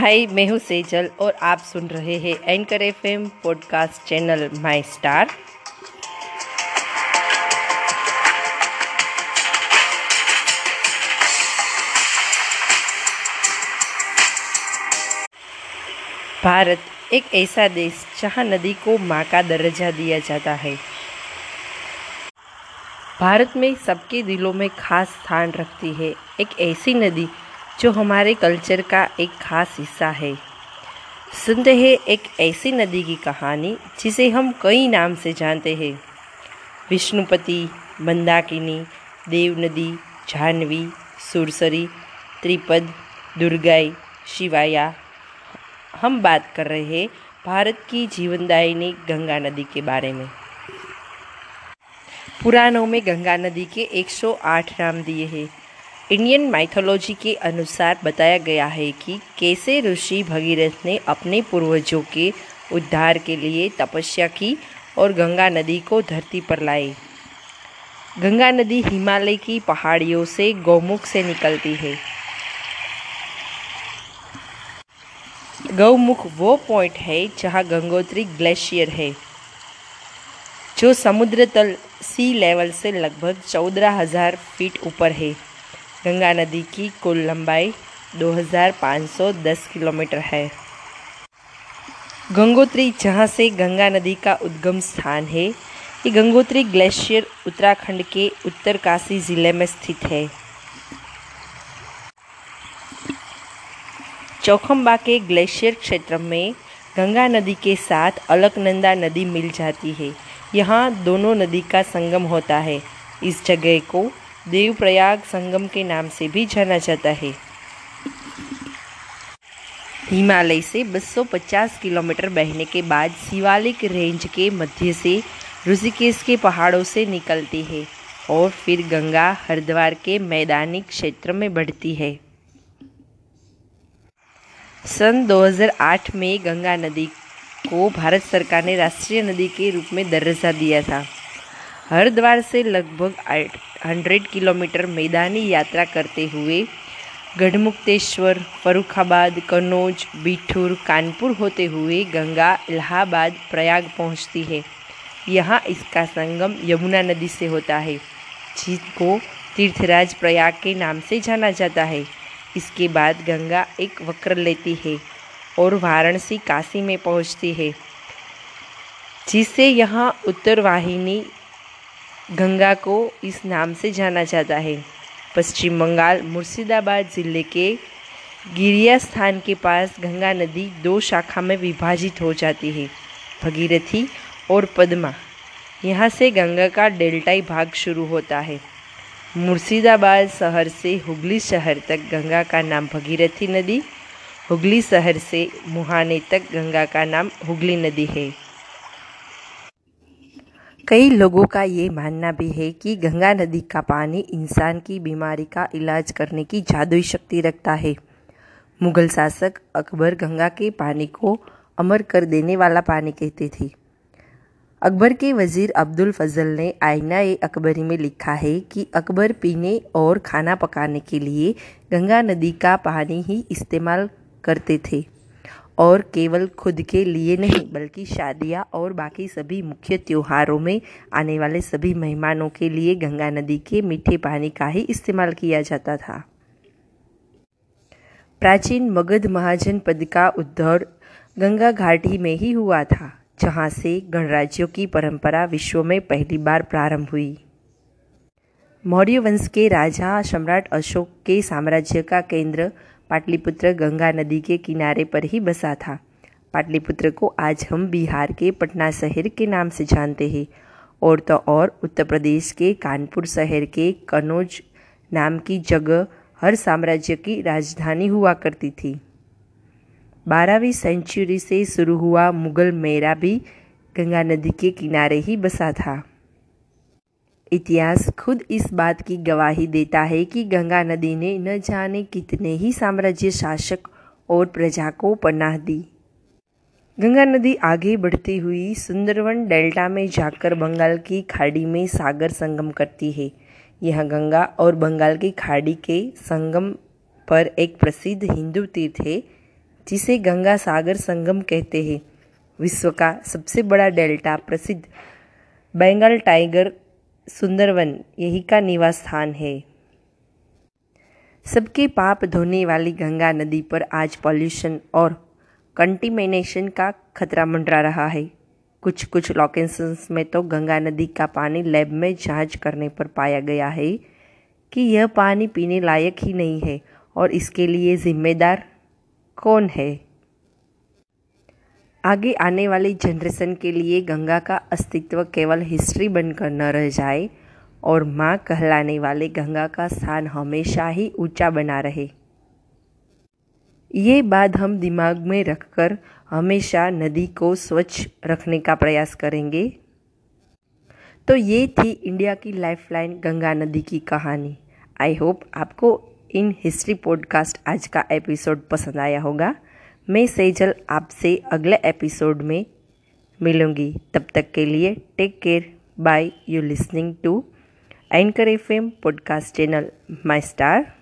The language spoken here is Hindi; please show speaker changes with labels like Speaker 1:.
Speaker 1: हाय, मैं हूँ सेजल और आप सुन रहे हैं anchor F M podcast channel my star. Bharat एक ऐसा देश जहाँ नदी को माँ का दर्जा दिया जाता है। भारत में सबके दिलों में खास स्थान रखती है एक ऐसी नदी जो हमारे कल्चर का एक खास हिस्सा है। सुनते हैं एक ऐसी नदी की कहानी, जिसे हम कई नाम से जानते हैं। विष्णुपति, मंदाकिनी, देव नदी जाह्नवी सुरसरी, त्रिपद, दुर्गाई, शिवाया। हम बात कर रहे हैं भारत की जीवनदायिनी गंगा नदी के बारे में। पुराणों में गंगा नदी के 108 नाम दिए हैं। इंडियन माइथोलॉजी के अनुसार बताया गया है कि कैसे ऋषि भगीरथ ने अपने पूर्वजों के उद्धार के लिए तपस्या की और गंगा नदी को धरती पर लाए। गंगा नदी हिमालय की पहाड़ियों से गौमुख से निकलती है। गौमुख वो पॉइंट है जहाँ गंगोत्री ग्लेशियर है, जो समुद्र तल सी लेवल से लगभग चौदह हज़ार फीट ऊपर है। गंगा नदी की कुल लंबाई 2510 किलोमीटर है। गंगोत्री, जहाँ से गंगा नदी का उद्गम स्थान है, ये गंगोत्री ग्लेशियर, उत्तराखंड के उत्तरकाशी ज़िले में स्थित है। चौखम्बा के ग्लेशियर क्षेत्र में गंगा नदी के साथ अलकनंदा नदी मिल जाती है। यहाँ दोनों नदी का संगम होता है। इस जगह को देवप्रयाग संगम के नाम से भी जाना जाता है। हिमालय से 250 किलोमीटर बहने के बाद शिवालिक रेंज के मध्य से ऋषिकेश के पहाड़ों से निकलती है और फिर गंगा हरिद्वार के मैदानी क्षेत्र में बढ़ती है। सन 2008 में गंगा नदी को भारत सरकार ने राष्ट्रीय नदी के रूप में दर्जा दिया था। हरिद्वार से लगभग हंड्रेड किलोमीटर मैदानी यात्रा करते हुए गढ़मुक्तेश्वर, फरुखाबाद, कन्नौज, बिठूर, कानपुर होते हुए गंगा, इलाहाबाद, प्रयाग पहुँचती है। यहाँ इसका संगम यमुना नदी से होता है, जिसको तीर्थराज प्रयाग के नाम से जाना जाता है। इसके बाद गंगा एक वक्र लेती है और वाराणसी काशी में पहुँचती है जिससे यहाँ उत्तर वाहिनी गंगा को इस नाम से जाना जाता है। पश्चिम बंगाल, मुर्शिदाबाद ज़िले के गिरिया स्थान के पास गंगा नदी दो शाखा में विभाजित हो जाती है, भगीरथी और पद्मा। यहाँ से गंगा का डेल्टाई भाग शुरू होता है। मुर्शिदाबाद शहर से हुगली शहर तक गंगा का नाम भगीरथी नदी, हुगली शहर से मुहाने तक गंगा का नाम हुगली नदी है। कई लोगों का ये मानना भी है कि गंगा नदी का पानी इंसान की बीमारी का इलाज करने की जादुई शक्ति रखता है। मुगल शासक अकबर गंगा के पानी को अमर कर देने वाला पानी कहते थे। अकबर के वज़ीर अब्दुल फजल ने आईना ए अकबरी में लिखा है कि अकबर पीने और खाना पकाने के लिए गंगा नदी का पानी ही इस्तेमाल करते थे। और केवल खुद के लिए नहीं, बल्कि शादियाँ और बाकी सभी मुख्य त्योहारों में आने वाले सभी मेहमानों के लिए गंगा नदी के मीठे पानी का ही इस्तेमाल किया जाता था। प्राचीन मगध महाजन पद का उद्भव गंगा घाटी में ही हुआ था, जहाँ से गणराज्यों की परंपरा विश्व में पहली बार प्रारंभ हुई। मौर्य वंश के राजा सम्राट अशोक के साम्राज्य का केंद्र पाटलिपुत्र गंगा नदी के किनारे पर ही बसा था। पाटलिपुत्र को आज हम बिहार के पटना शहर के नाम से जानते हैं और तो और उत्तर प्रदेश के कानपुर शहर के कनौज नाम की जगह हर साम्राज्य की राजधानी हुआ करती थी। बारहवीं सेंचुरी से शुरू हुआ मुगल मेरा भी गंगा नदी के किनारे ही बसा था। इतिहास खुद इस बात की गवाही देता है कि गंगा नदी ने न जाने कितने ही साम्राज्य शासक और प्रजा को पनाह दी। गंगा नदी आगे बढ़ती हुई सुंदरवन डेल्टा में जाकर बंगाल की खाड़ी में सागर संगम करती है। यह गंगा और बंगाल की खाड़ी के संगम पर एक प्रसिद्ध हिंदू तीर्थ है, जिसे गंगा सागर संगम कहते हैं। विश्व का सबसे बड़ा डेल्टा प्रसिद्ध बंगाल टाइगर सुंदरवन, यही का निवास स्थान है। सबके पाप धोने वाली गंगा नदी पर आज पॉल्यूशन और कंटिमिनेशन का खतरा मंडरा रहा है। कुछ कुछ लोकेशंस में तो गंगा नदी का पानी लैब में जाँच करने पर पाया गया है कि यह पानी पीने लायक ही नहीं है और इसके लिए जिम्मेदार कौन है? आगे आने वाली जनरेशन के लिए गंगा का अस्तित्व केवल हिस्ट्री बनकर न रह जाए और माँ कहलाने वाले गंगा का स्थान हमेशा ही ऊँचा बना रहे। ये बात हम दिमाग में रखकर हमेशा नदी को स्वच्छ रखने का प्रयास करेंगे। तो ये थी इंडिया की लाइफलाइन गंगा नदी की कहानी। आई होप आपको इन हिस्ट्री पॉडकास्ट आज का एपिसोड पसंद आया होगा। मैं सेजल आपसे अगले एपिसोड में मिलूँगी। तब तक के लिए take care bye you listening to anchor F M podcast channel my star